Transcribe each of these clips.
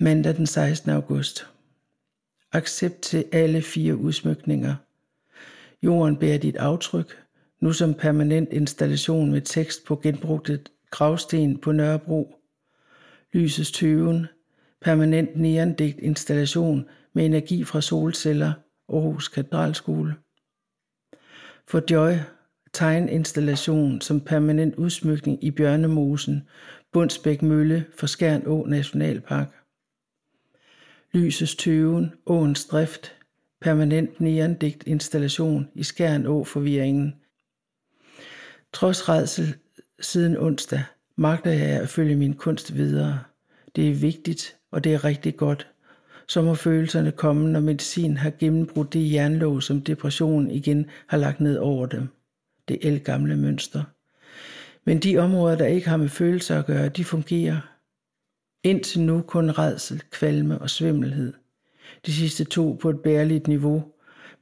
Mandag den 16. august. Accept til alle fire udsmykninger. Jorden bærer dit aftryk, nu som permanent installation med tekst på genbrugte gravsten på Nørrebro. Lysets tøven, permanent neondigt installation med energi fra solceller, Aarhus Katedralskole. For Joy, tegninstallation som permanent udsmykning i Bjørnemosen, Bundsbæk Mølle for Skjern Å Nationalpark. Lysets tøven, åens drift, permanent neondigt installation i Skjern Å forvirringen. Trods redsel siden onsdag magter jeg at følge min kunst videre. Det er vigtigt, og det er rigtig godt. Så må følelserne komme, når medicin har gennembrudt det jernlåg, som depressionen igen har lagt ned over dem. Det gamle mønster. Men de områder, der ikke har med følelser at gøre, de fungerer. Indtil nu kun redsel, kvalme og svimmelhed. De sidste to på et bærligt niveau,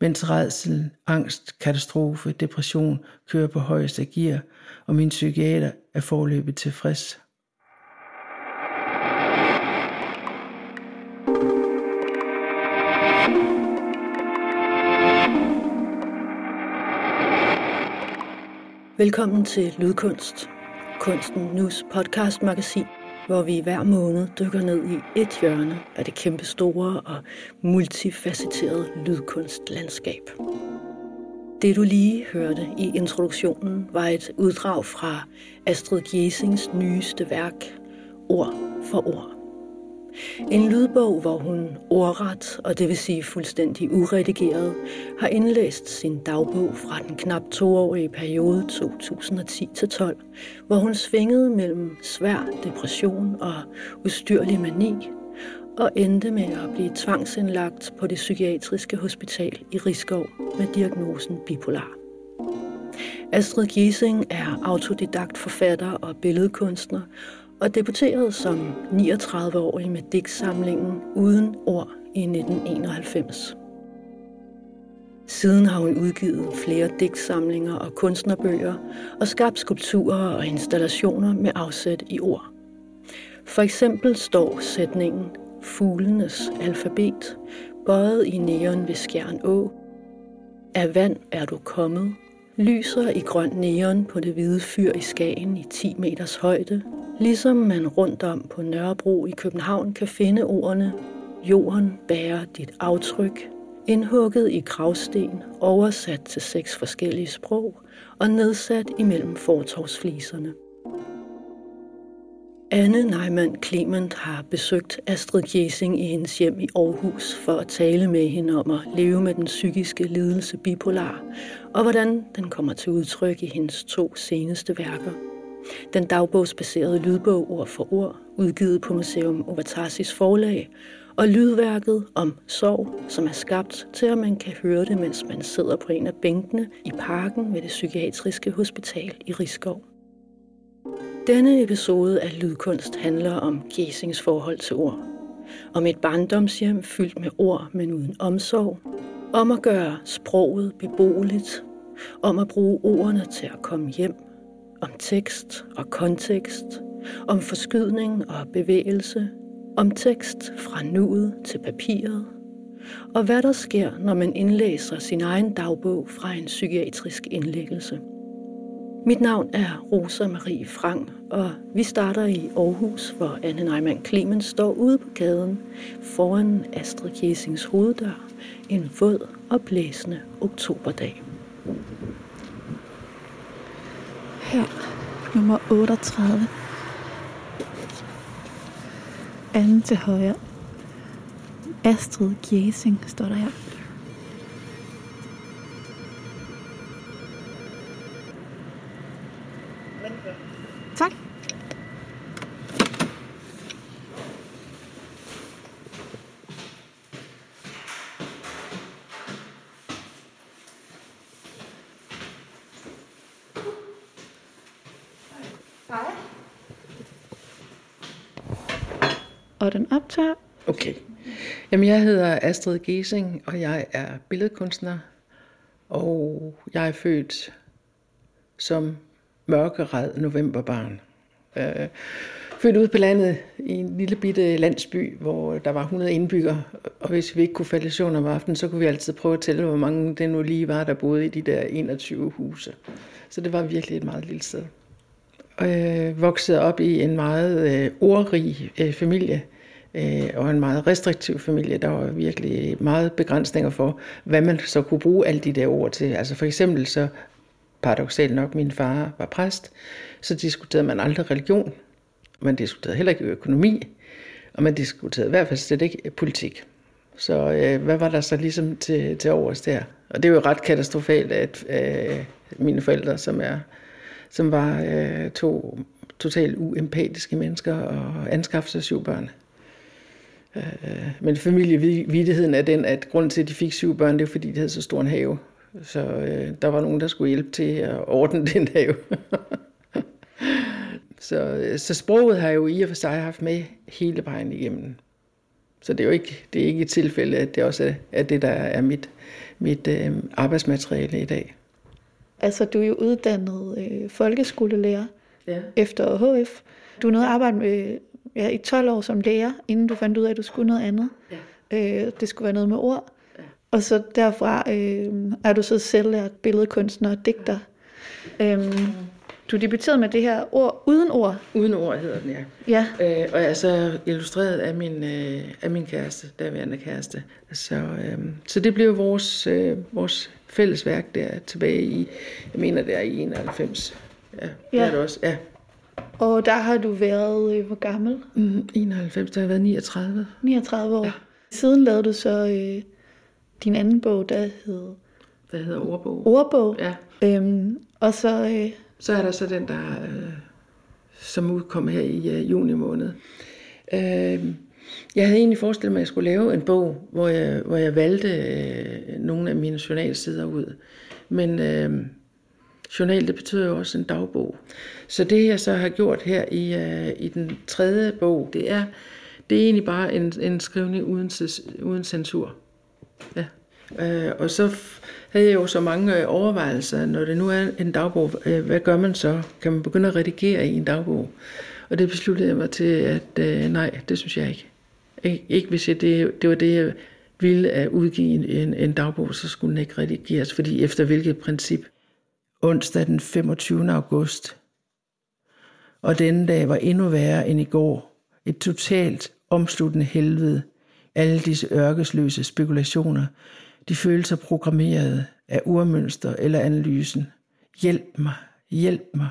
mens redsel, angst, katastrofe, depression kører på højeste gear, og min psykiater er forløbet tilfreds. Velkommen til Lydkunst, Kunsten Nus podcast magasin, hvor vi hver måned dykker ned i et hjørne af det kæmpe store og multifacetterede lydkunstlandskab. Det du lige hørte i introduktionen var et uddrag fra Astrid Giesings nyeste værk, Ord for ord. En lydbog, hvor hun ordret, og det vil sige fuldstændig uredigeret, har indlæst sin dagbog fra den knap toårige periode 2010-12, hvor hun svingede mellem svær depression og ustyrlig mani, og endte med at blive tvangsindlagt på det psykiatriske hospital i Rigskov med diagnosen bipolar. Astrid Giesing er autodidakt forfatter og billedkunstner, og debuterede som 39-årig med digtsamlingen Uden ord i 1991. Siden har hun udgivet flere digtsamlinger og kunstnerbøger og skabt skulpturer og installationer med afsæt i ord. For eksempel står sætningen Fuglenes alfabet bøjet i neon ved Skjern Å. Af vand er du kommet, lyser i grøn neon på det hvide fyr i Skagen i 10 meters højde, Ligesom man rundt om på Nørrebro i København kan finde ordene Jorden bærer dit aftryk, indhugget i gravsten, oversat til seks forskellige sprog og nedsat imellem fortorvsfliserne. Anne Neumann Clement har besøgt Astrid Gjesing i hendes hjem i Aarhus for at tale med hende om at leve med den psykiske lidelse bipolar, og hvordan den kommer til udtryk i hendes to seneste værker. Den dagbogsbaserede lydbog ord for ord, udgivet på Museum Ovatarsis forlag, og lydværket om sorg, som er skabt til, at man kan høre det, mens man sidder på en af bænkene i parken ved det psykiatriske hospital i Rigskov. Denne episode af Lydkunst handler om Gesings forhold til ord. Om et barndomshjem fyldt med ord, men uden omsorg. Om at gøre sproget beboeligt. Om at bruge ordene til at komme hjem om tekst og kontekst, om forskydning og bevægelse, om tekst fra nuet til papiret, og hvad der sker, når man indlæser sin egen dagbog fra en psykiatrisk indlæggelse. Mit navn er Rosa Marie Frank, og vi starter i Aarhus, hvor Anne Neumann Clemens står ude på gaden foran Astrid Kiesings hoveddør en våd og blæsende oktoberdag her. Nummer 38. Anden til højre. Astrid Gjesing står der her. Tak og. Okay. Jamen, jeg hedder Astrid Gesing, og jeg er billedkunstner, og jeg er født som mørkeret novemberbarn. Øh, født ude på landet i en lille bitte landsby, hvor der var 100 indbyggere. Og hvis vi ikke kunne falde i søvn om aftenen, så kunne vi altid prøve at tælle, hvor mange det nu lige var, der boede i de der 21 huse. Så det var virkelig et meget lille sted. Og jeg voksede op i en meget øh, ordrig øh, familie, øh, og en meget restriktiv familie. Der var virkelig meget begrænsninger for, hvad man så kunne bruge alle de der ord til. Altså for eksempel så, paradoxalt nok, min far var præst, så diskuterede man aldrig religion. Man diskuterede heller ikke økonomi, og man diskuterede i hvert fald slet ikke politik. Så øh, hvad var der så ligesom til, til overs der? Og det er jo ret katastrofalt, at øh, mine forældre, som er som var øh, to totalt uempatiske mennesker og anskaffede sig syv børn. Øh, men familievidigheden er den, at grunden til, at de fik syv børn, det er fordi, de havde så stor en have. Så øh, der var nogen, der skulle hjælpe til at ordne den have. så, så sproget har jeg jo i og for sig haft med hele vejen igennem. Så det er jo ikke, det er ikke et tilfælde, at det også er, er det, der er mit, mit øh, arbejdsmateriale i dag. Altså, du er jo uddannet øh, folkeskolelærer Ja. efter HF. Du nåede at arbejde med, ja, i 12 år som lærer, inden du fandt ud af, at du skulle noget andet. Ja. Øh, det skulle være noget med ord. Og så derfra øh, er du så selvlært billedkunstner og digter. Øhm, du debuterede med det her ord uden ord. Uden ord hedder den, ja. Ja, Øh, og jeg er så illustreret af min, øh, af min kæreste, daværende kæreste. Så, øh, så det blev vores, øh, vores fælles værk der tilbage i, jeg mener det er i 91. Ja, det Ja. er det også. Ja. Og der har du været, øh, hvor gammel? Mm, 91, der har jeg været 39. 39 år. Ja. Siden lavede du så øh, din anden bog, der hed Der hedder ordbog. Ordbog. Ja. Øhm, og så, øh, Så er der så den, der øh, som udkom her i øh, juni måned. Øh, jeg havde egentlig forestillet mig, at jeg skulle lave en bog, hvor jeg, hvor jeg valgte øh, nogle af mine journalsider ud. Men øh, journal, det betyder jo også en dagbog. Så det, jeg så har gjort her i, øh, i den tredje bog, det er, det er egentlig bare en, en skrivning uden, uden censur. Ja. Øh, og så f- havde jeg jo så mange øh, overvejelser, når det nu er en dagbog, øh, hvad gør man så? Kan man begynde at redigere i en dagbog? Og det besluttede jeg mig til, at øh, nej, det synes jeg ikke. Ik- ikke hvis jeg, det, det var det, jeg ville at udgive en, en, en dagbog, så skulle den ikke redigeres, fordi efter hvilket princip? Onsdag den 25. august. Og denne dag var endnu værre end i går. Et totalt omsluttende helvede. Alle disse ørkesløse spekulationer, de følelser programmeret af urmønster eller analysen. Hjælp mig, hjælp mig.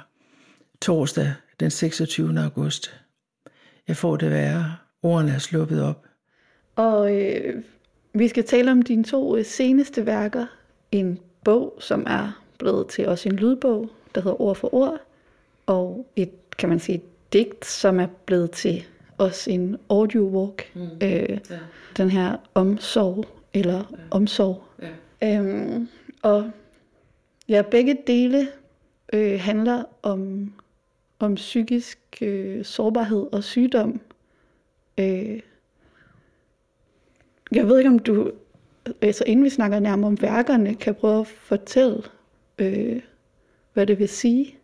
Torsdag den 26. august. Jeg får det værre. Ordene er sluppet op. og øh, vi skal tale om dine to øh, seneste værker. En bog, som er blevet til også en lydbog, der hedder Ord for Ord. Og et, kan man sige, digt, som er blevet til også en audio walk. Mm. Øh, Ja. den her omsorg, eller ja. omsorg. Ja. Øhm, og ja, begge dele øh, handler om, om psykisk øh, sårbarhed og sygdom. Øh, jeg ved ikke, om du, altså inden vi snakker nærmere om værkerne, kan prøve at fortælle, øh, hvad det vil sige,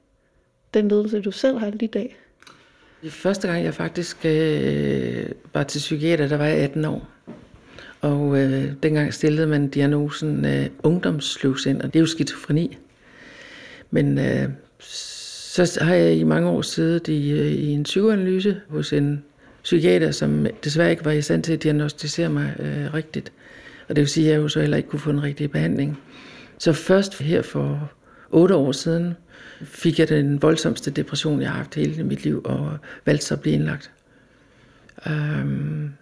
den ledelse, du selv har lige i dag. Første gang, jeg faktisk øh, var til psykiater, der var jeg 18 år. Og øh, dengang stillede man diagnosen øh, ungdomsløvsind, og det er jo skizofreni. Men øh, så har jeg i mange år siddet i, øh, i en psykoanalyse hos en psykiater, som desværre ikke var i stand til at diagnostisere mig øh, rigtigt. Og det vil sige, at jeg jo så heller ikke kunne få en rigtig behandling. Så først her for otte år siden fik jeg den voldsomste depression, jeg har haft hele mit liv, og valgte så at blive indlagt. Um,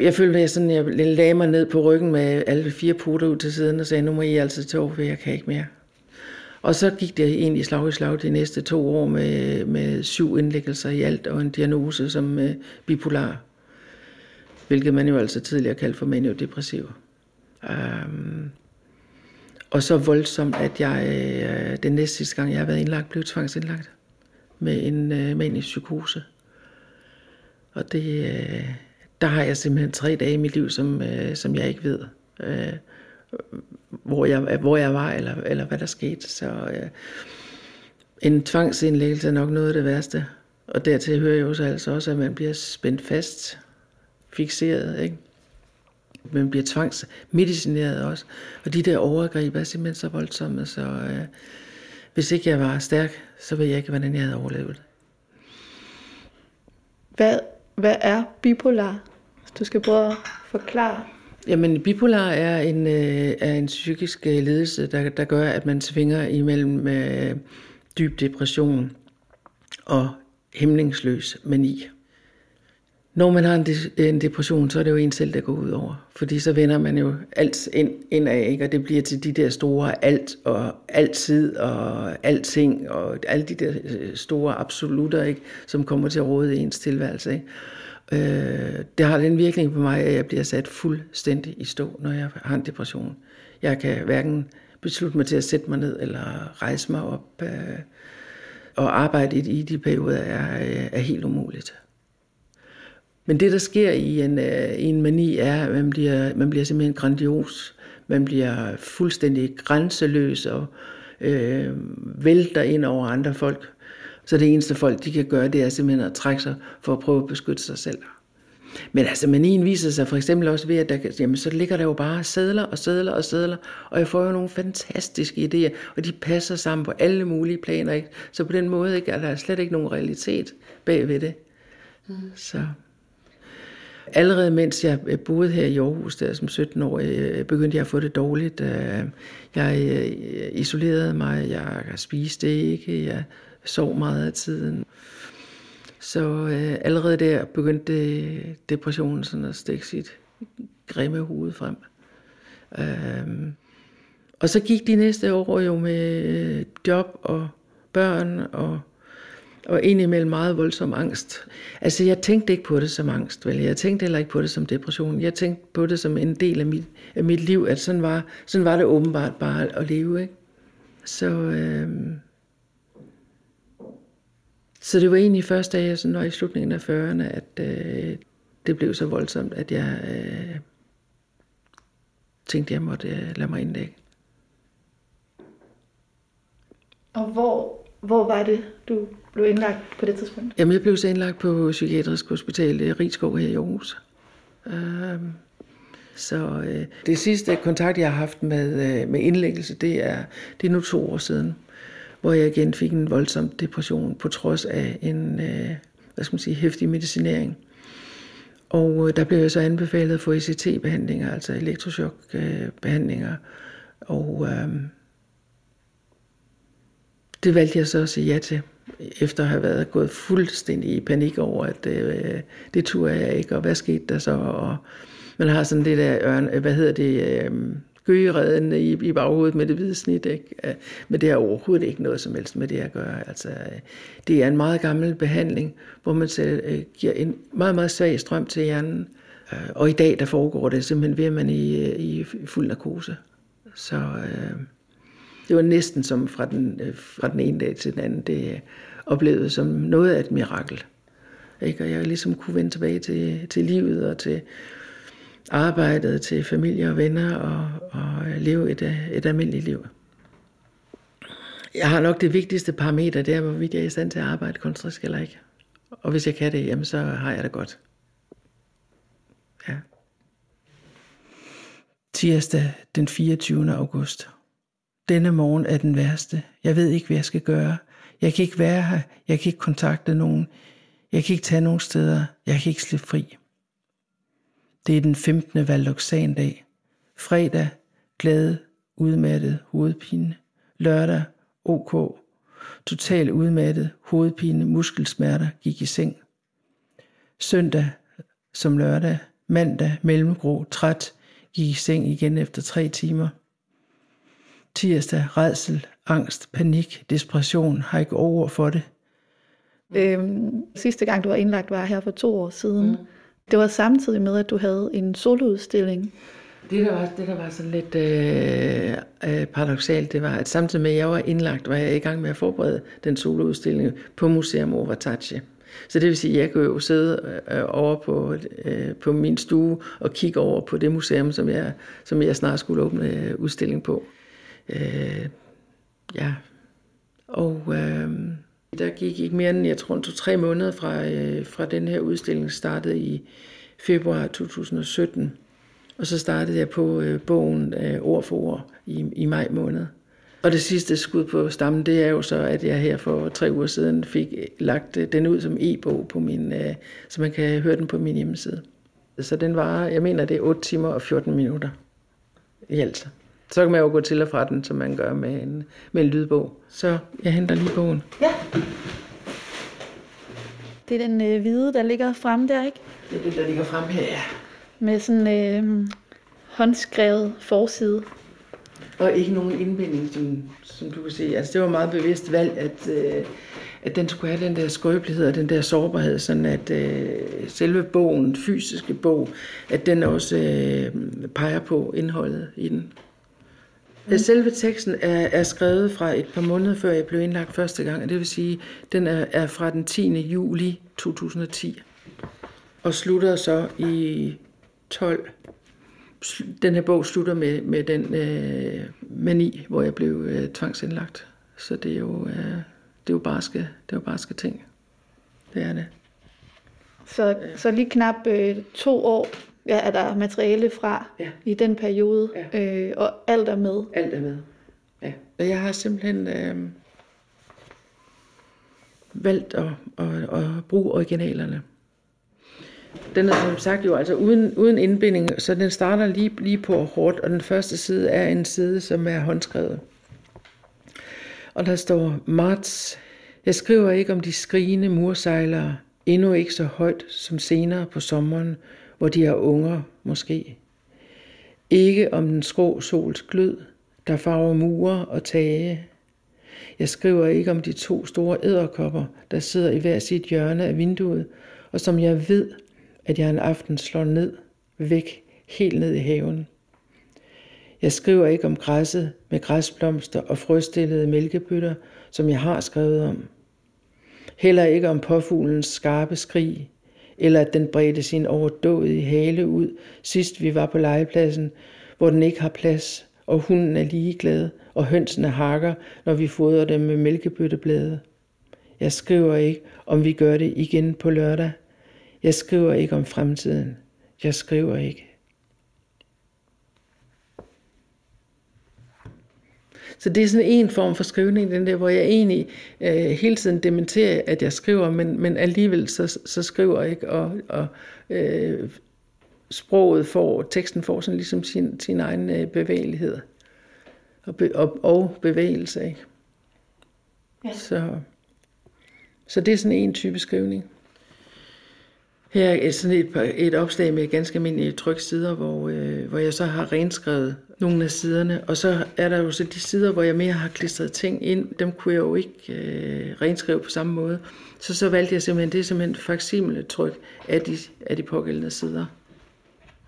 jeg følte, at jeg, sådan, jeg lagde mig ned på ryggen med alle fire puter ud til siden og sagde, nu må I altså tage over, for jeg kan ikke mere. Og så gik det egentlig slag i slag de næste to år med, med syv indlæggelser i alt og en diagnose som uh, bipolar, hvilket man jo altså tidligere kaldte for maniodepressiv. Um, øhm, og så voldsomt, at jeg øh, den næste sidste gang, jeg har været indlagt, blev tvangsindlagt med en øh, manisk psykose. Og det, øh, der har jeg simpelthen tre dage i mit liv, som, øh, som jeg ikke ved, øh, hvor, jeg, hvor jeg var, eller, eller hvad der skete. Så øh, en tvangsindlæggelse er nok noget af det værste. Og dertil hører jo så altså også, at man bliver spændt fast, fixeret, ikke? Man bliver tvangsmedicineret også. Og de der overgreb er simpelthen så voldsomme, så øh, hvis ikke jeg var stærk, så ved jeg ikke, hvordan jeg havde overlevet. Hvad, hvad er bipolar? Du skal prøve at forklare. Jamen, bipolar er en, øh, er en psykisk øh, ledelse, der, der gør, at man svinger imellem øh, dyb depression og hæmningsløs mani. Når man har en, de, en depression, så er det jo en selv, der går ud over. Fordi så vender man jo alt ind, indad, ikke? og det bliver til de der store alt og altid og alting og alle de der øh, store absolutter, ikke? som kommer til at råde i ens tilværelse. Ikke? Øh, det har den virkning på mig, at jeg bliver sat fuldstændig i stå, når jeg har en depression. Jeg kan hverken beslutte mig til at sætte mig ned eller rejse mig op. Øh, og arbejde i de perioder er, øh, er helt umuligt. Men det, der sker i en, øh, i en mani, er, at man bliver, man bliver simpelthen grandios. Man bliver fuldstændig grænseløs og øh, vælter ind over andre folk. Så det eneste folk, de kan gøre, det er simpelthen at trække sig for at prøve at beskytte sig selv. Men altså, manien viser sig for eksempel også ved, at der, jamen, så ligger der jo bare sædler og sædler og sædler, og jeg får jo nogle fantastiske idéer, og de passer sammen på alle mulige planer. Ikke? Så på den måde ikke, er der slet ikke nogen realitet bagved det. Mm. Så. Allerede mens jeg øh, boede her i Aarhus, der som 17 år, øh, begyndte jeg at få det dårligt. Øh, jeg isolerede mig, jeg spiste ikke, jeg sov meget af tiden. Så øh, allerede der begyndte depressionen sådan at stikke sit grimme hoved frem. Øh, og så gik de næste år jo med job og børn og, og indimellem meget voldsom angst. Altså jeg tænkte ikke på det som angst, vel? Jeg tænkte heller ikke på det som depression. Jeg tænkte på det som en del af mit, af mit liv, at sådan var, sådan var det åbenbart bare at leve, ikke? Så... Øh, så det var egentlig først, da jeg sådan, var i slutningen af 40'erne, at øh, det blev så voldsomt, at jeg øh, tænkte, at jeg måtte øh, lade mig indlægge. Og hvor, hvor var det, du blev indlagt på det tidspunkt? Jamen, jeg blev så indlagt på Psykiatrisk Hospital i Rigskov her i Aarhus. Øh, så øh, det sidste kontakt, jeg har haft med, øh, med indlæggelse, det er, det er nu to år siden hvor jeg igen fik en voldsom depression på trods af en øh, hvad skal man sige, hæftig medicinering. Og øh, der blev jeg så anbefalet at få ECT-behandlinger, altså elektrochokbehandlinger. Øh, Og øh, det valgte jeg så at sige ja til, efter at have været gået fuldstændig i panik over, at øh, det turde jeg ikke, og hvad skete der så? Og man har sådan det der, øh, hvad hedder det, øh, gøgeredden i, i baghovedet med det hvide snit. Ikke? Øh, men det har overhovedet ikke noget som helst med det at gøre. Altså, øh, det er en meget gammel behandling, hvor man selv, øh, giver en meget, meget svag strøm til hjernen. Og i dag, der foregår det simpelthen ved, at man i, i fuld narkose. Så øh, det var næsten som fra den, øh, fra den ene dag til den anden. Det øh, oplevede som noget af et mirakel. Ikke? Og jeg ligesom kunne vende tilbage til, til livet og til arbejdet til familie og venner og, og øh, leve et, et almindeligt liv. Jeg har nok det vigtigste parameter, det er, hvorvidt jeg er i stand til at arbejde kunstnerisk eller ikke. Og hvis jeg kan det, jamen så har jeg det godt. Ja. Tirsdag den 24. august. Denne morgen er den værste. Jeg ved ikke, hvad jeg skal gøre. Jeg kan ikke være her. Jeg kan ikke kontakte nogen. Jeg kan ikke tage nogen steder. Jeg kan ikke slippe fri. Det er den 15. valdoxandag. Fredag, glæde, udmattet, hovedpine. Lørdag, ok. Total udmattet, hovedpine, muskelsmerter, gik i seng. Søndag, som lørdag, mandag, mellemgrå, træt, gik i seng igen efter tre timer. Tirsdag, redsel, angst, panik, desperation, har ikke ord for det. Øhm, sidste gang, du var indlagt, var her for to år siden. Mm. Det var samtidig med, at du havde en soloudstilling. Det der var, det, der var sådan lidt øh, øh, paradoxalt, det var, at samtidig med, at jeg var indlagt, var jeg i gang med at forberede den soloudstilling på Museum Overtache. Så det vil sige, at jeg kunne jo sidde øh, over på, øh, på min stue og kigge over på det museum, som jeg, som jeg snart skulle åbne øh, udstilling på. Øh, ja, og øh, Der gik ikke mere end, jeg tror, to-tre måneder fra, øh, fra den her udstilling startede i februar 2017. Og så startede jeg på øh, bogen øh, ord for ord i, i maj måned. Og det sidste skud på stammen, det er jo så, at jeg her for tre uger siden fik øh, lagt øh, den ud som e-bog, på min, øh, så man kan høre den på min hjemmeside. Så den var, jeg mener, det er 8 timer og 14 minutter i alt. Så kan man jo gå til og fra den, som man gør med en, med en lydbog. Så jeg henter lige bogen. Ja. Det er den øh, hvide, der ligger fremme der, ikke? Det er det, der ligger frem her, ja. Med sådan øh, håndskrevet forside. Og ikke nogen indbinding, som, som du kan se. Altså, det var meget bevidst valg, at, øh, at den skulle have den der skrøbelighed og den der sårbarhed, sådan at øh, selve bogen, fysiske bog, at den også øh, peger på indholdet i den. Mm. Selve teksten er, er skrevet fra et par måneder før jeg blev indlagt første gang, og det vil sige, den er, er fra den 10. juli 2010 og slutter så i 12. Den her bog slutter med, med den øh, mani, hvor jeg blev øh, tvangsindlagt. Så det er jo, øh, det er jo barske, det er jo barske ting. Det er det. Så, så lige knap øh, to år ja, er der materiale fra ja. i den periode, ja. øh, og alt er med. Alt er med, ja. Og jeg har simpelthen øh, valgt at, at, at bruge originalerne. Den er som sagt jo altså uden, uden indbinding, så den starter lige, lige på hårdt, og den første side er en side, som er håndskrevet. Og der står, Marts, jeg skriver ikke om de skrigende mursejlere, endnu ikke så højt som senere på sommeren, hvor de har unger måske. Ikke om den skrå sols glød, der farver mure og tage. Jeg skriver ikke om de to store æderkopper, der sidder i hver sit hjørne af vinduet, og som jeg ved, at jeg en aften slår ned, væk, helt ned i haven. Jeg skriver ikke om græsset med græsblomster og frøstillede mælkebøtter, som jeg har skrevet om. Heller ikke om påfuglens skarpe skrig, eller at den bredte sin overdådige hale ud, sidst vi var på legepladsen, hvor den ikke har plads, og hunden er ligeglad, og hønsene hakker, når vi fodrer dem med mælkebøtteblade. Jeg skriver ikke, om vi gør det igen på lørdag. Jeg skriver ikke om fremtiden. Jeg skriver ikke. Så det er sådan en form for skrivning, den der, hvor jeg egentlig øh, hele tiden dementerer, at jeg skriver, men, men alligevel så, så skriver jeg ikke, og, og øh, sproget får, teksten får sådan ligesom sin, sin egen øh, bevægelighed og, be, og, og bevægelse. Ikke? Ja. Så, så det er sådan en type skrivning. Her er sådan et, et opslag med ganske almindelige tryksider, hvor, øh, hvor jeg så har renskrevet nogle af siderne. Og så er der jo så de sider, hvor jeg mere har klistret ting ind. Dem kunne jeg jo ikke øh, renskrive på samme måde. Så så valgte jeg simpelthen, det er simpelthen faksimile tryk af de, af de pågældende sider.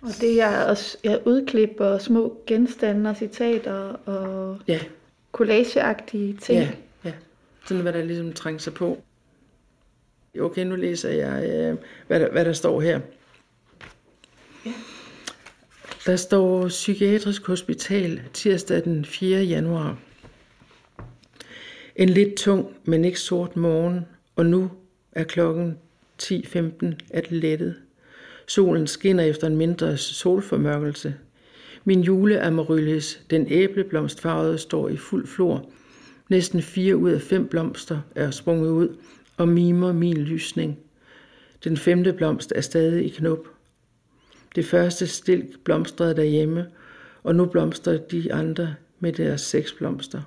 Og det er også ja, udklip og små genstande og citater og ja. collageagtige ting. Ja, ja. Sådan hvad der ligesom trænger sig på. Okay, nu læser jeg, øh, hvad, der, hvad der står her. Ja. Der står Psykiatrisk Hospital tirsdag den 4. januar. En lidt tung, men ikke sort morgen, og nu er klokken 10.15 at lettet. Solen skinner efter en mindre solformørkelse. Min juleamaryllis, den æbleblomstfarvede, står i fuld flor. Næsten fire ud af fem blomster er sprunget ud, og mimer min lysning. Den femte blomst er stadig i knop. Det første stilk blomstrede derhjemme, og nu blomstrer de andre med deres seks blomster.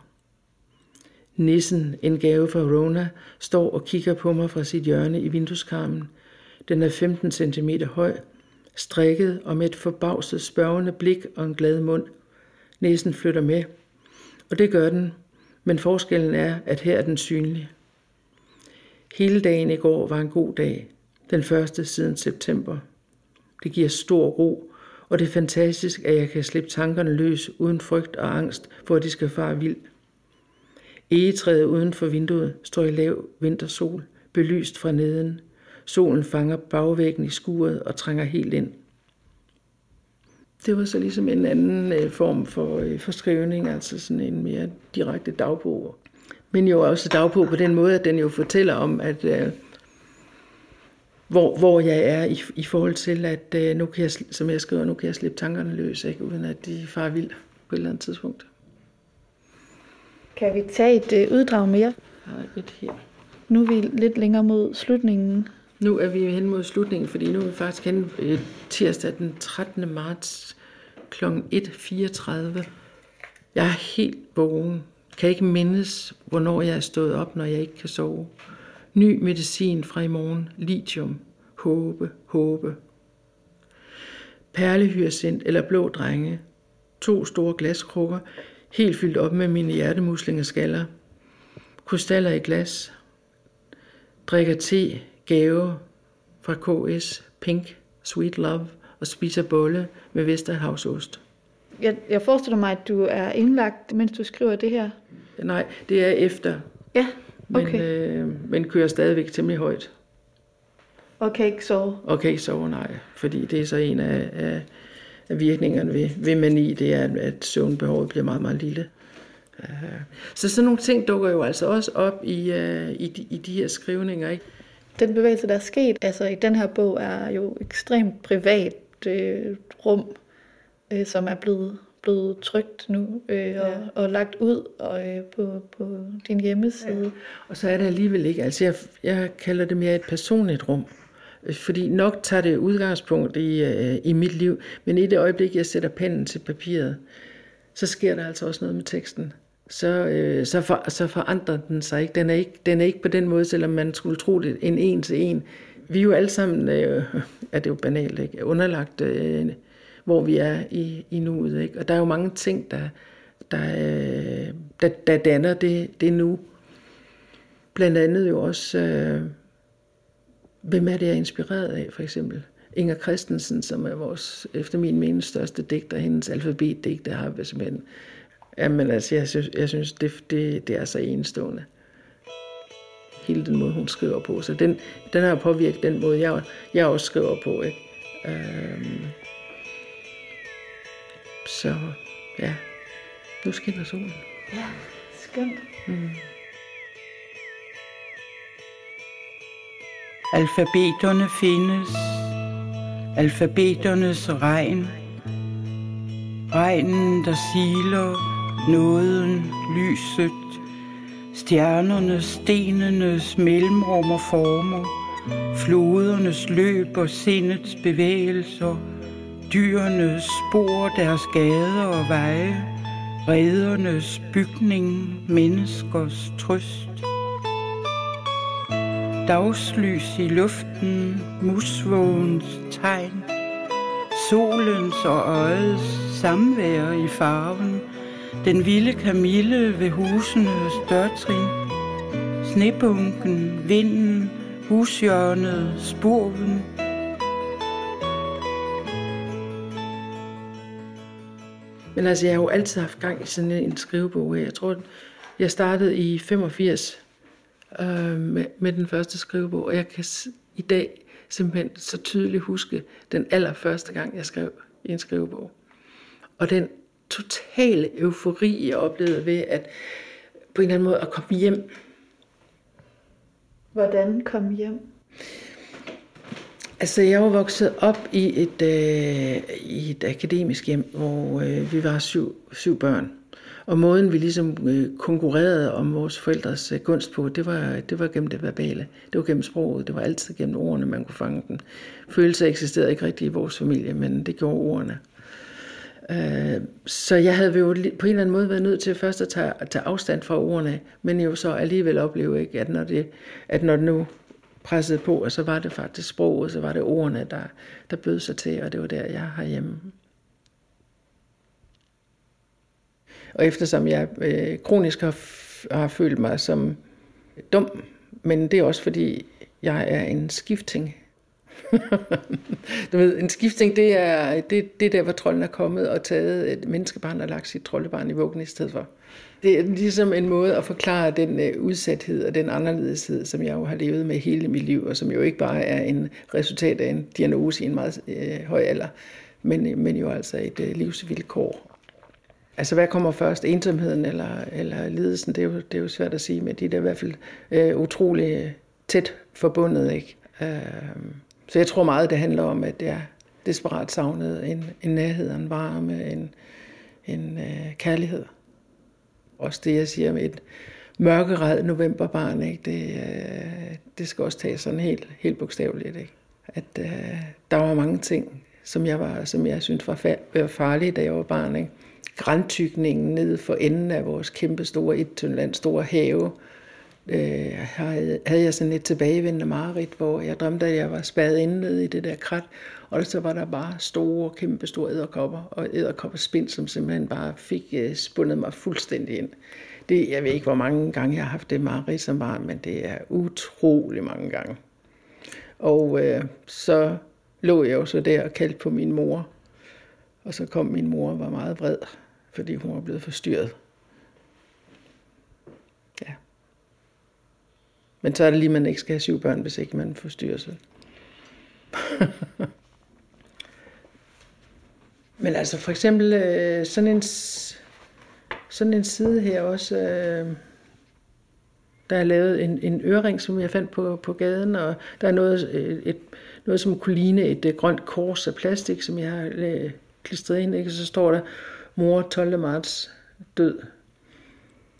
Nissen, en gave fra Rona, står og kigger på mig fra sit hjørne i vindueskarmen. Den er 15 cm høj, strikket og med et forbavset spørgende blik og en glad mund. Næsen flytter med, og det gør den, men forskellen er, at her er den synlig. Hele dagen i går var en god dag, den første siden september. Det giver stor ro, og det er fantastisk, at jeg kan slippe tankerne løs uden frygt og angst for, at de skal fare vild. Egetræet uden for vinduet står i lav vintersol, belyst fra neden. Solen fanger bagvæggen i skuret og trænger helt ind. Det var så ligesom en anden øh, form for, øh, for skrivning, altså sådan en mere direkte dagbog. Men jo også dagbog på den måde, at den jo fortæller om, at øh, hvor, hvor jeg er i, i forhold til, at øh, nu kan jeg, som jeg skriver, nu kan jeg slippe tankerne løs, ikke, uden at de far vild på et eller andet tidspunkt. Kan vi tage et øh, uddrag mere? Jeg har et her. Nu er vi lidt længere mod slutningen. Nu er vi hen mod slutningen, fordi nu er vi faktisk hen øh, tirsdag den 13. marts kl. 1.34. Jeg er helt vågen. Kan ikke mindes, hvornår jeg er stået op, når jeg ikke kan sove. Ny medicin fra i morgen. Lithium. Håbe, håbe. Perlehyacint eller blå drenge. To store glaskrukker, helt fyldt op med mine hjertemuslingeskaller. Krystaller i glas. Drikker te, gave fra KS, Pink, Sweet Love og spiser bolle med Vesterhavsost. Jeg, jeg forestiller mig, at du er indlagt, mens du skriver det her. Nej, det er efter, Ja, men, okay. øh, men kører stadigvæk temmelig højt. Og kan ikke sove. Og kan ikke sove, nej. Fordi det er så en af, af, af virkningerne ved, ved mani, det er, at søvnbehovet bliver meget, meget lille. Øh, Så sådan nogle ting dukker jo altså også op i, øh, i, de, i de her skrivninger. Ikke? Den bevægelse, der er sket altså i den her bog, er jo ekstremt privat øh, rum, øh, som er blevet, blevet trygt nu øh, og, Ja. og lagt ud og, øh, på, på din hjemmeside. Ja. Og så er det alligevel ikke. Altså jeg, jeg kalder det mere et personligt rum. Fordi nok tager det udgangspunkt i, øh, i mit liv, men i det øjeblik, jeg sætter pennen til papiret, så sker der altså også noget med teksten. Så, øh, så, for, så forandrer den sig ikke. Den er ikke. den er ikke på den måde, selvom man skulle tro det en en til en. Vi er jo alle sammen, øh, er det jo banalt, ikke? underlagt, øh, hvor vi er i, i nuet. Ikke? Og der er jo mange ting, der, der, øh, der, der danner det, det nu. Blandt andet jo også, øh, hvem er det, jeg er inspireret af, for eksempel? Inger Christensen, som er vores, efter min mening, største digter, hendes alfabetdigte har vi simpelthen... Jamen altså, jeg synes, jeg synes det, det, det er så enestående. Hele den måde, hun skriver på. Så den, den har påvirket den måde, jeg, jeg også skriver på. Ikke? Øhm, så ja, nu skinner solen. ja, skønt. Alfabeterne findes. Alfabeternes regn. Regnen, der siler, nåden, lyset. Stjernernes, stenenes mellemrum og former. Flodernes løb og sindets bevægelser. Dyrenes spor, deres gader og veje. Redernes bygning, menneskers trøst. Dagslys i luften, musvågens tegn, solens og øjets samvær i farven, den vilde kamille ved husenes dørtrin, snebunken, vinden, hushjørnet, spurven. Men altså, jeg har jo altid haft gang i sådan en skrivebog. Jeg tror, jeg startede i 85 øh, med, med den første skrivebog, og jeg kan i dag simpelthen så tydeligt huske den allerførste gang, jeg skrev i en skrivebog. Og den totale eufori, jeg oplevede ved at på en eller anden måde at komme hjem. Hvordan kom hjem? Altså, jeg var vokset op i et, øh, i et akademisk hjem, hvor øh, vi var syv, syv børn. Og måden, vi ligesom øh, konkurrerede om vores forældres øh, gunst på, det var, det var gennem det verbale. Det var gennem sproget. Det var altid gennem ordene, man kunne fange den. Følelser eksisterede ikke rigtigt i vores familie, men det gjorde ordene. Øh, så jeg havde jo på en eller anden måde været nødt til først at tage, at tage afstand fra ordene, men jo så alligevel opleve, ikke, at, når det, at når det nu pressede på, og så var det faktisk sproget, så var det ordene, der, der bød sig til, og det var der, jeg har hjemme. Og eftersom jeg øh, kronisk har, f- har følt mig som dum, men det er også fordi, jeg er en skifting. du ved, en skifting, det er, det, det er der, hvor trolden er kommet og taget et menneskebarn og lagt sit troldebarn i vuggen i stedet for. Det er ligesom en måde at forklare den øh, udsathed og den anderledeshed, som jeg jo har levet med hele mit liv, og som jo ikke bare er en resultat af en diagnose i en meget øh, høj alder, men, øh, men jo altså et øh, livsvilkår. Altså, hvad kommer først? Ensomheden eller, eller lidelsen? Det er, jo, det er jo svært at sige, men de er da i hvert fald øh, utrolig tæt forbundet, ikke? Øh, så jeg tror meget, det handler om, at jeg desperat savnede en, en nærhed, en varme, en, en øh, kærlighed. Også det, jeg siger med et mørkeret novemberbarn, ikke? Det, øh, det skal også tage sådan helt, helt bogstaveligt. Ikke? At øh, der var mange ting, som jeg, var, som jeg synes var farlige, da jeg var barn. Ikke? Græntykningen ned for enden af vores kæmpe store Etønland, store have, øh, havde, havde jeg sådan et tilbagevendende mareridt, hvor jeg drømte, at jeg var spadet inde nede i det der krat, og så var der bare store, kæmpe store æderkopper, og æderkopperspind, som simpelthen bare fik øh, spundet mig fuldstændig ind. Det, jeg ved ikke, hvor mange gange jeg har haft det mareridt som barn, men det er utrolig mange gange. Og øh, så lå jeg jo så der og kaldte på min mor, og så kom min mor og var meget vred, fordi hun var blevet forstyrret. Men så er det lige, man ikke skal have syv børn, hvis ikke man forstyrrer sig. Men altså for eksempel øh, sådan en, sådan en side her også, øh, der er lavet en, en ørering, som jeg fandt på, på gaden, og der er noget, øh, et, noget som kunne ligne et, et grønt kors af plastik, som jeg har øh, klistret ind, ikke? og så står der mor 12. marts død,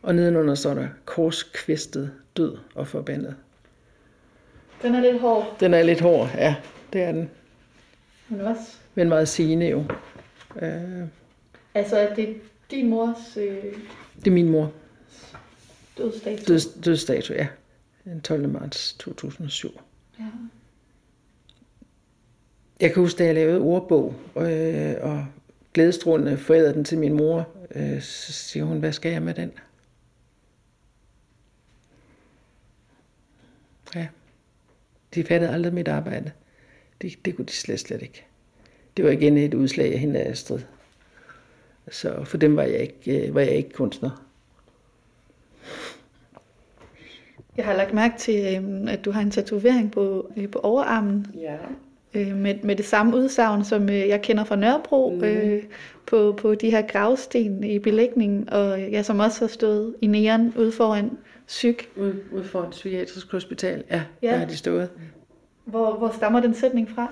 og nedenunder står der korskvistet død og forbandet. Den er lidt hård. Den er lidt hård, ja, det er den. Men også... Men meget sigende jo. Øh, altså, er det din mors... Øh, det er min mor. Dødsdato? Døds, dødsdato, ja. Den 12. marts 2007. Ja. Jeg kan huske, da jeg lavede ordbog, øh, og glædestrålende forærede den til min mor, øh, så siger hun, hvad skal jeg med den? Ja. De fattede aldrig mit arbejde. Det, det kunne de slet, slet ikke det var igen et udslag af hende af Astrid. Så for dem var jeg ikke, øh, var jeg ikke kunstner. Jeg har lagt mærke til, øhm, at du har en tatovering på, øh, på overarmen. Ja. Øh, med, med det samme udsagn, som jeg kender fra Nørrebro, mm. øh, på, på de her gravsten i belægningen, og ja, som også har stået i næren ude foran psyk. Ude, ude foran psykiatrisk hospital, ja, ja. der har de stået. Hvor, hvor stammer den sætning fra?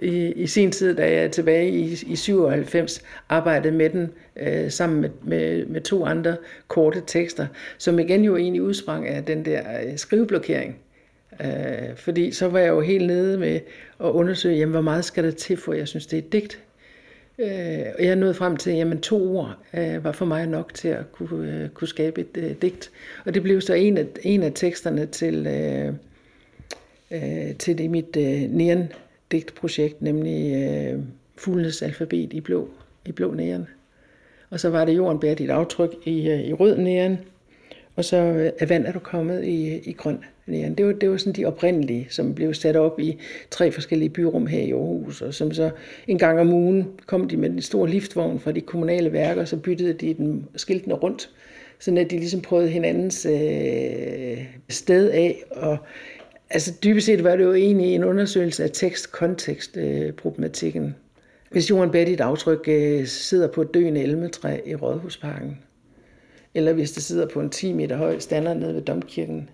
i, i sin tid, da jeg tilbage i, i 97 arbejdede med den øh, sammen med, med, med to andre korte tekster, som igen jo egentlig udsprang af den der øh, skriveblokering. Øh, fordi så var jeg jo helt nede med at undersøge, jamen, hvor meget skal der til, for jeg synes, det er et digt. Øh, og jeg nåede frem til, at to ord øh, var for mig nok til at kunne, øh, kunne skabe et øh, digt. Og det blev så en af, en af teksterne til, øh, øh, til det mit øh, næren digtprojekt, nemlig øh, Fuglenes alfabet i blå, i blå næren. Og så var det jorden bærer dit aftryk i, øh, i rød næren, og så øh, af vand er du kommet i, i grøn næren. Det var, det var sådan de oprindelige, som blev sat op i tre forskellige byrum her i Aarhus, og som så en gang om ugen kom de med en stor liftvogn fra de kommunale værker, og så byttede de den skiltene rundt, så at de ligesom prøvede hinandens øh, sted af, og Altså dybest set var det jo egentlig en undersøgelse af tekst-kontekst-problematikken. Hvis Johan Betty aftryk øh, sidder på et døende elmetræ i Rådhusparken, eller hvis det sidder på en 10 meter høj stander nede ved Domkirken,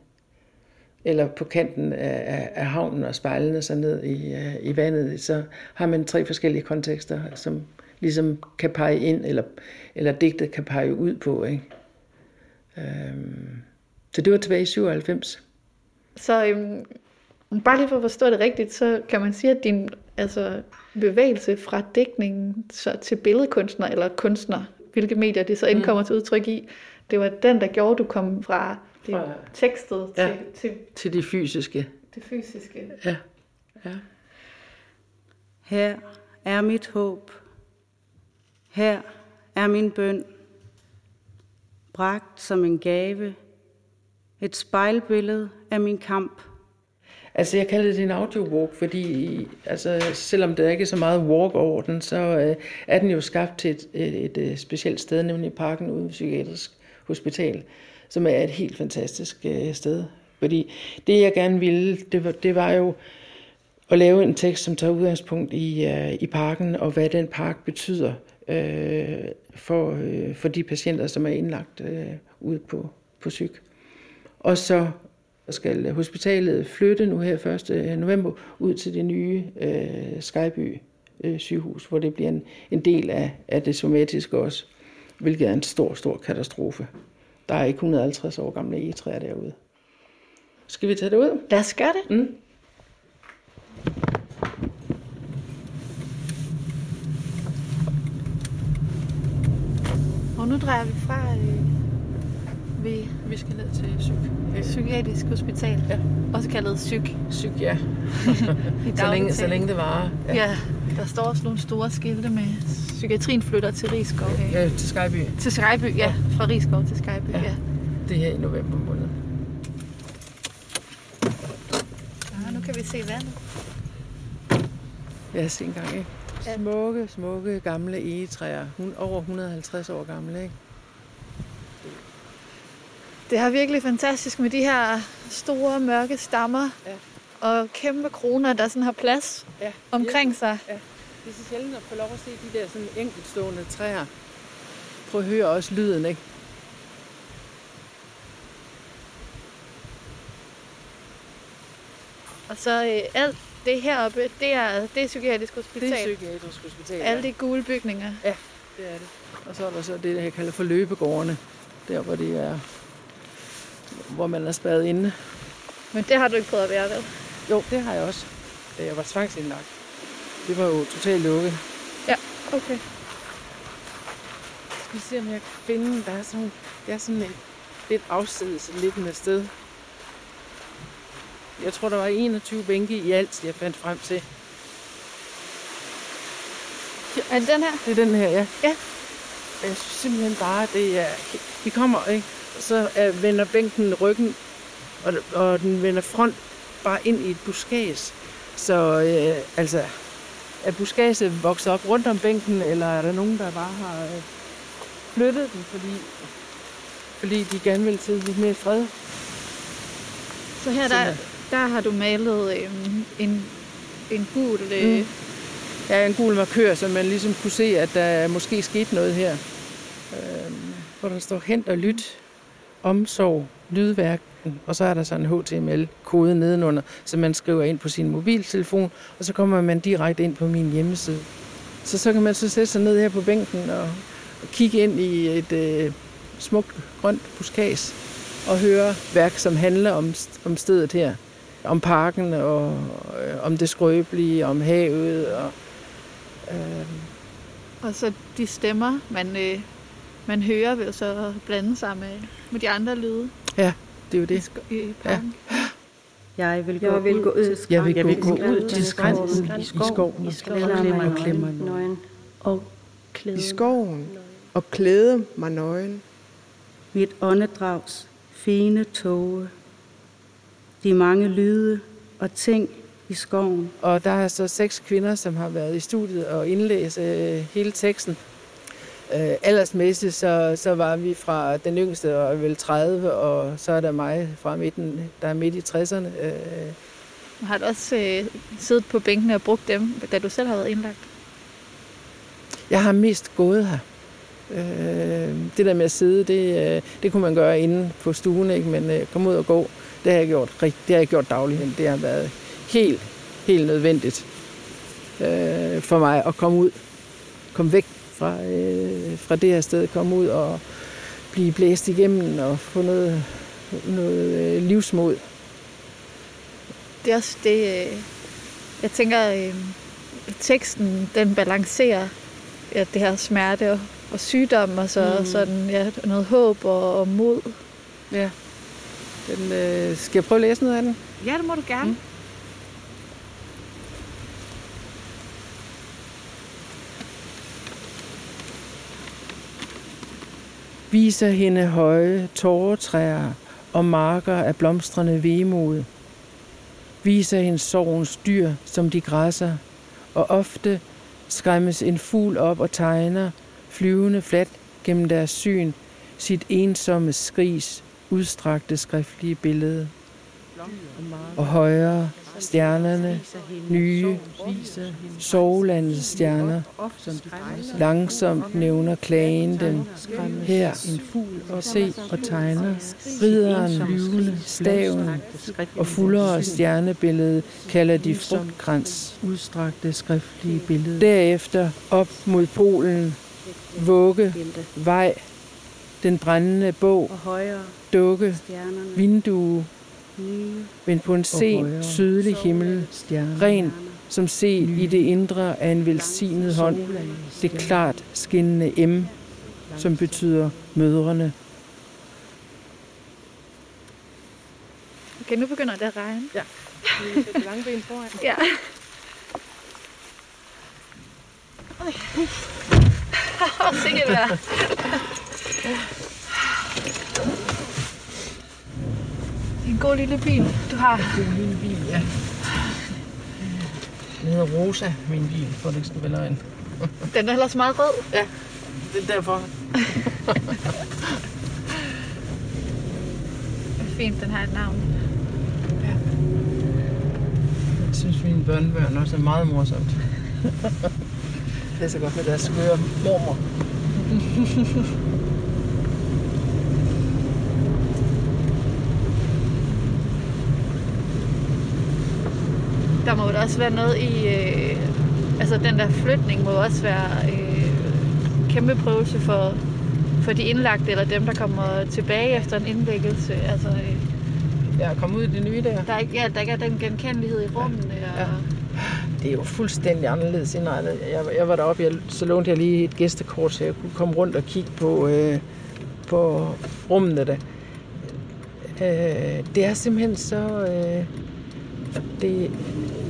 eller på kanten af, af, havnen og spejlene sig ned i, uh, i vandet, så har man tre forskellige kontekster, som ligesom kan pege ind, eller, eller digtet kan pege ud på. Ikke? Um, så det var tilbage i 97. Så øhm, bare lige for at forstå det rigtigt, så kan man sige, at din altså, bevægelse fra dækningen så til billedkunstner eller kunstner, hvilke medier det så indkommer mm. til udtryk i, det var den, der gjorde, at du kom fra det fra, tekstet ja, til, til, til det fysiske. Det fysiske. Ja. ja. Her er mit håb. Her er min bøn. Bragt som en gave et spejlbillede af min kamp. Altså, jeg kalder det en audiowalk, fordi altså, selvom der ikke er så meget walk over den, så øh, er den jo skabt til et, et, et, et specielt sted, nemlig parken ude ved Psykiatrisk Hospital, som er et helt fantastisk øh, sted. Fordi det, jeg gerne ville, det var, det var jo at lave en tekst, som tager udgangspunkt i, øh, i parken, og hvad den park betyder øh, for, øh, for de patienter, som er indlagt øh, ude på, på syg. Og så skal hospitalet flytte nu her 1. Øh, november ud til det nye øh, Skyby øh, sygehus, hvor det bliver en, en del af, af det somatiske også, hvilket er en stor, stor katastrofe. Der er ikke 150 år gamle egetræer derude. Skal vi tage det ud? Lad os gøre det. Mm. Og nu drejer vi fra øh, ved Vi skal ned til psyk. Psykiatrisk Hospital. Ja. Også kaldet Psyk. Psyk, ja. Så, længe, så længe det varer. tale. Ja, der står også nogle store skilte med psykiatrien flytter til Rigskov. ja til Skyby. Til Skyby, ja. Fra Rigskov til Skyby, Ja. ja. ja. Det er her i november måned. ja. nu kan vi se vandet. Ja, se engang, ikke? Ja. Smukke, smukke gamle egetræer. Hun over 150 år gamle, ikke? Det er virkelig fantastisk med de her store, mørke stammer. Ja. Og kæmpe kroner, der sådan har plads Ja. omkring sig. Det er så sjældent at få lov at se de der sådan enkeltstående træer. Prøv at høre også lyden, ikke? Og så øh, alt det heroppe, det er, det er psykiatrisk hospital. Det er psykiatrisk hospital. Alle de gule bygninger. Det er det. Og så er der så det, jeg kalder for løbegårdene. Der, hvor det er, hvor man er spadet inde. Men det har du ikke prøvet at være, vel? Jo, det har jeg også, da jeg var tvangsindlagt. Det var jo totalt lukket. Okay. Skal vi se, om jeg kan finde, der er sådan, det er sådan et lidt afsides liggende sted. Jeg tror, der var 21 bænke i alt, jeg fandt frem til. Er det den her? Det er den her, ja. Ja. Jeg synes simpelthen bare, det er... Vi kommer, ikke? Så øh, vender bænken ryggen, og, og den vender front bare ind i et buskage. Så øh, altså, er buskaget vokset op rundt om bænken, eller er der nogen, der bare har øh, flyttet den, fordi, fordi de gerne vil til lidt mere fred? Så her der, er. der har du malet øh, en, en gul... Øh, Mm. Ja, en gul markør, så man ligesom kunne se, at der måske skete noget her. Øhm, hvor der står hent og lyt, omsorg, lydværk, og så er der sådan en HTML-kode nedenunder, som man skriver ind på sin mobiltelefon, og så kommer man direkte ind på min hjemmeside. Så så kan man så sætte sig ned her på bænken og, og kigge ind i et øh, smukt grønt buskads og høre værk, som handler om, om stedet her. Om parken og øh, om det skrøbelige, om havet og øh, Og så de stemmer, man, øh, man hører, vil så blande sig med, med de andre lyde det er jo i, det. sk- i parken. Jeg vil gå, Jeg vil gå ud Jeg vil gå ud til skræn- skræn- i skoven. I skoven og klemmer nøgen og klæder i skoven og klæde mig nøgen. mit åndedrags fine tåge. De mange lyde og ting i skoven. Og der er så seks kvinder, som har været i studiet og indlæst øh, hele teksten. Øh, aldersmæssigt så, så var vi fra den yngste og vel 30, og så er der mig fra midten, der er midt i 60'erne. Øh, Har du også øh, siddet på bænkene og brugt dem, da du selv har været indlagt? jeg har mest gået her. Øh, det der med at sidde, det, øh, det kunne man gøre inde på stuen, ikke? men øh, komme ud og gå, det har jeg gjort, det har jeg gjort dagligt. Det har været helt, helt nødvendigt øh, for mig at komme ud, komme væk fra, øh, fra det her sted, komme ud og blive blæst igennem og få noget, noget øh, livsmod. Det er også det, øh, jeg tænker, øh, teksten, den balancerer ja, det her smerte og, og sygdom, og så Mm. sådan, ja, noget håb og, og mod. Ja. Den, øh, skal jeg prøve at læse noget af den? Ja, det må du gerne. Mm. Viser hende høje tåretræer og marker af blomstrende vemod. Viser hende sorgens dyr, som de græsser, og ofte skræmmes en fugl op og tegner, flyvende flat gennem deres syn, sit ensomme skris udstrakte skriftlige billede. Og højere stjernerne, nye, sovlandets stjerner. Langsomt nævner klagen den. Her en fugl og se og tegner. Ridderen, lyvende, staven og fuldere stjernebillede kalder de frugtkrans. Udstrakte skriftlige billede. Derefter op mod polen, vugge, vej, den brændende bog, dukke, vindue, men på en sen, sydlig himmel, ren som set i det indre af en velsignet hånd, det klart skinnende M, som betyder mødrene. Okay, nu begynder det at regne. Ja. Det lange ben foran. Ja. Sikkert vejr. En god lille bil, du har. Det en lille bil, ja. Den hedder Rosa, min bil, for det ikke skal være løgn. Den er ellers meget rød. Ja, det er derfor. Det er fint, den har et navn. Jeg synes, mine børnebørn også er meget morsomt. det er så godt med deres skøre mormor. Der må jo også være noget i... Øh, altså, den der flytning må også være øh, kæmpe prøvelse for, for de indlagte, eller dem, der kommer tilbage efter en indlæggelse. Altså, øh, Jeg er kommet ud i det nye der. der, er ikke, ja, der ikke er den genkendelighed i rummene. Ja. Ja. Og, Det er jo fuldstændig anderledes indrettet. Jeg, jeg var deroppe, jeg, så lånte jeg lige et gæstekort, så jeg kunne komme rundt og kigge på, øh, på rummene der. Øh, det er simpelthen så... Øh, det,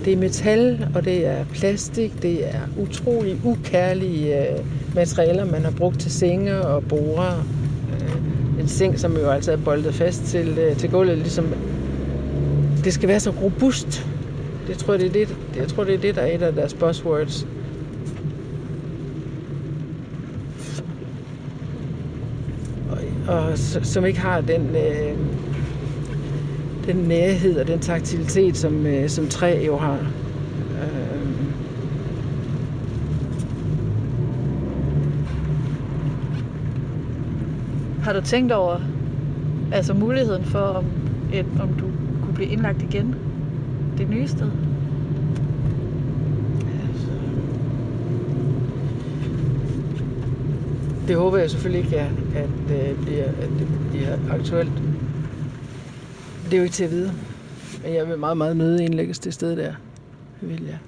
det er metal, og det er plastik, det er utrolig ukærlige øh, materialer, man har brugt til senge og borer. Øh, en seng, som jo altså er boldet fast til, øh, til gulvet, ligesom det skal være så robust. Det tror jeg, det er det, jeg tror, det er det, der er et af deres buzzwords. Og, og som ikke har den, øh, den nærhed og den taktilitet, som, øh, som træ jo har. Øh, har du tænkt over altså muligheden for, om, et, om du kunne blive indlagt igen det nye sted? det håber jeg selvfølgelig ikke, at, at, øh, bliver, at det bliver aktuelt. Det er jo ikke til at vide. Men jeg vil meget, meget nøde indlægges det sted der. Det vil jeg.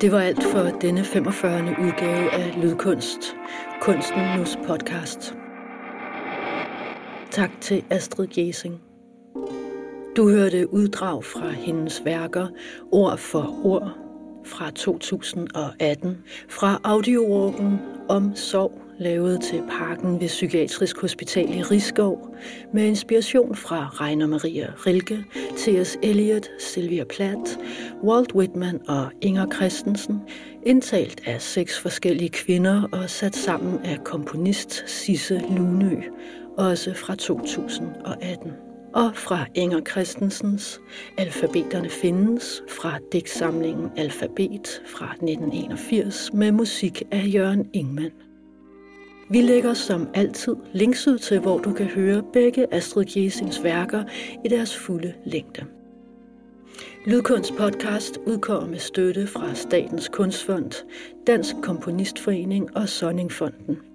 Det var alt for denne 45. udgave af Lydkunst, Kunsten Nus podcast. Tak til Astrid Gjesing. Du hørte uddrag fra hendes værker Ord for Ord fra 2018 fra audiowalken om sorg lavet til Parken ved Psykiatrisk Hospital i Rigskov med inspiration fra Rainer Maria Rilke, T.S. Eliot, Sylvia Plath, Walt Whitman og Inger Christensen, indtalt af seks forskellige kvinder og sat sammen af komponist Sisse Lunø, også fra 2018 og fra Inger Christensens Alfabeterne findes fra digtsamlingen Alfabet fra 1981 med musik af Jørgen Ingman. Vi lægger som altid links ud til, hvor du kan høre begge Astrid Kiesings værker i deres fulde længde. Lydkunst podcast udkommer med støtte fra Statens Kunstfond, Dansk Komponistforening og Sonningfonden.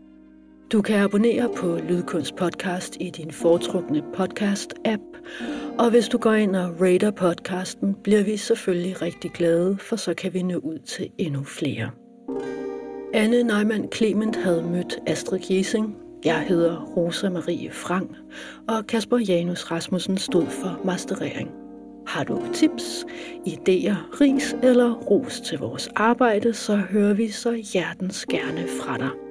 Du kan abonnere på Lydkunst podcast i din foretrukne podcast-app, og hvis du går ind og rater podcasten, bliver vi selvfølgelig rigtig glade, for så kan vi nå ud til endnu flere. Anne Neumann Clement havde mødt Astrid Giesing. Jeg hedder Rosa Marie Frank, og Kasper Janus Rasmussen stod for masterering. Har du tips, idéer, ris eller ros til vores arbejde, så hører vi så hjertens gerne fra dig.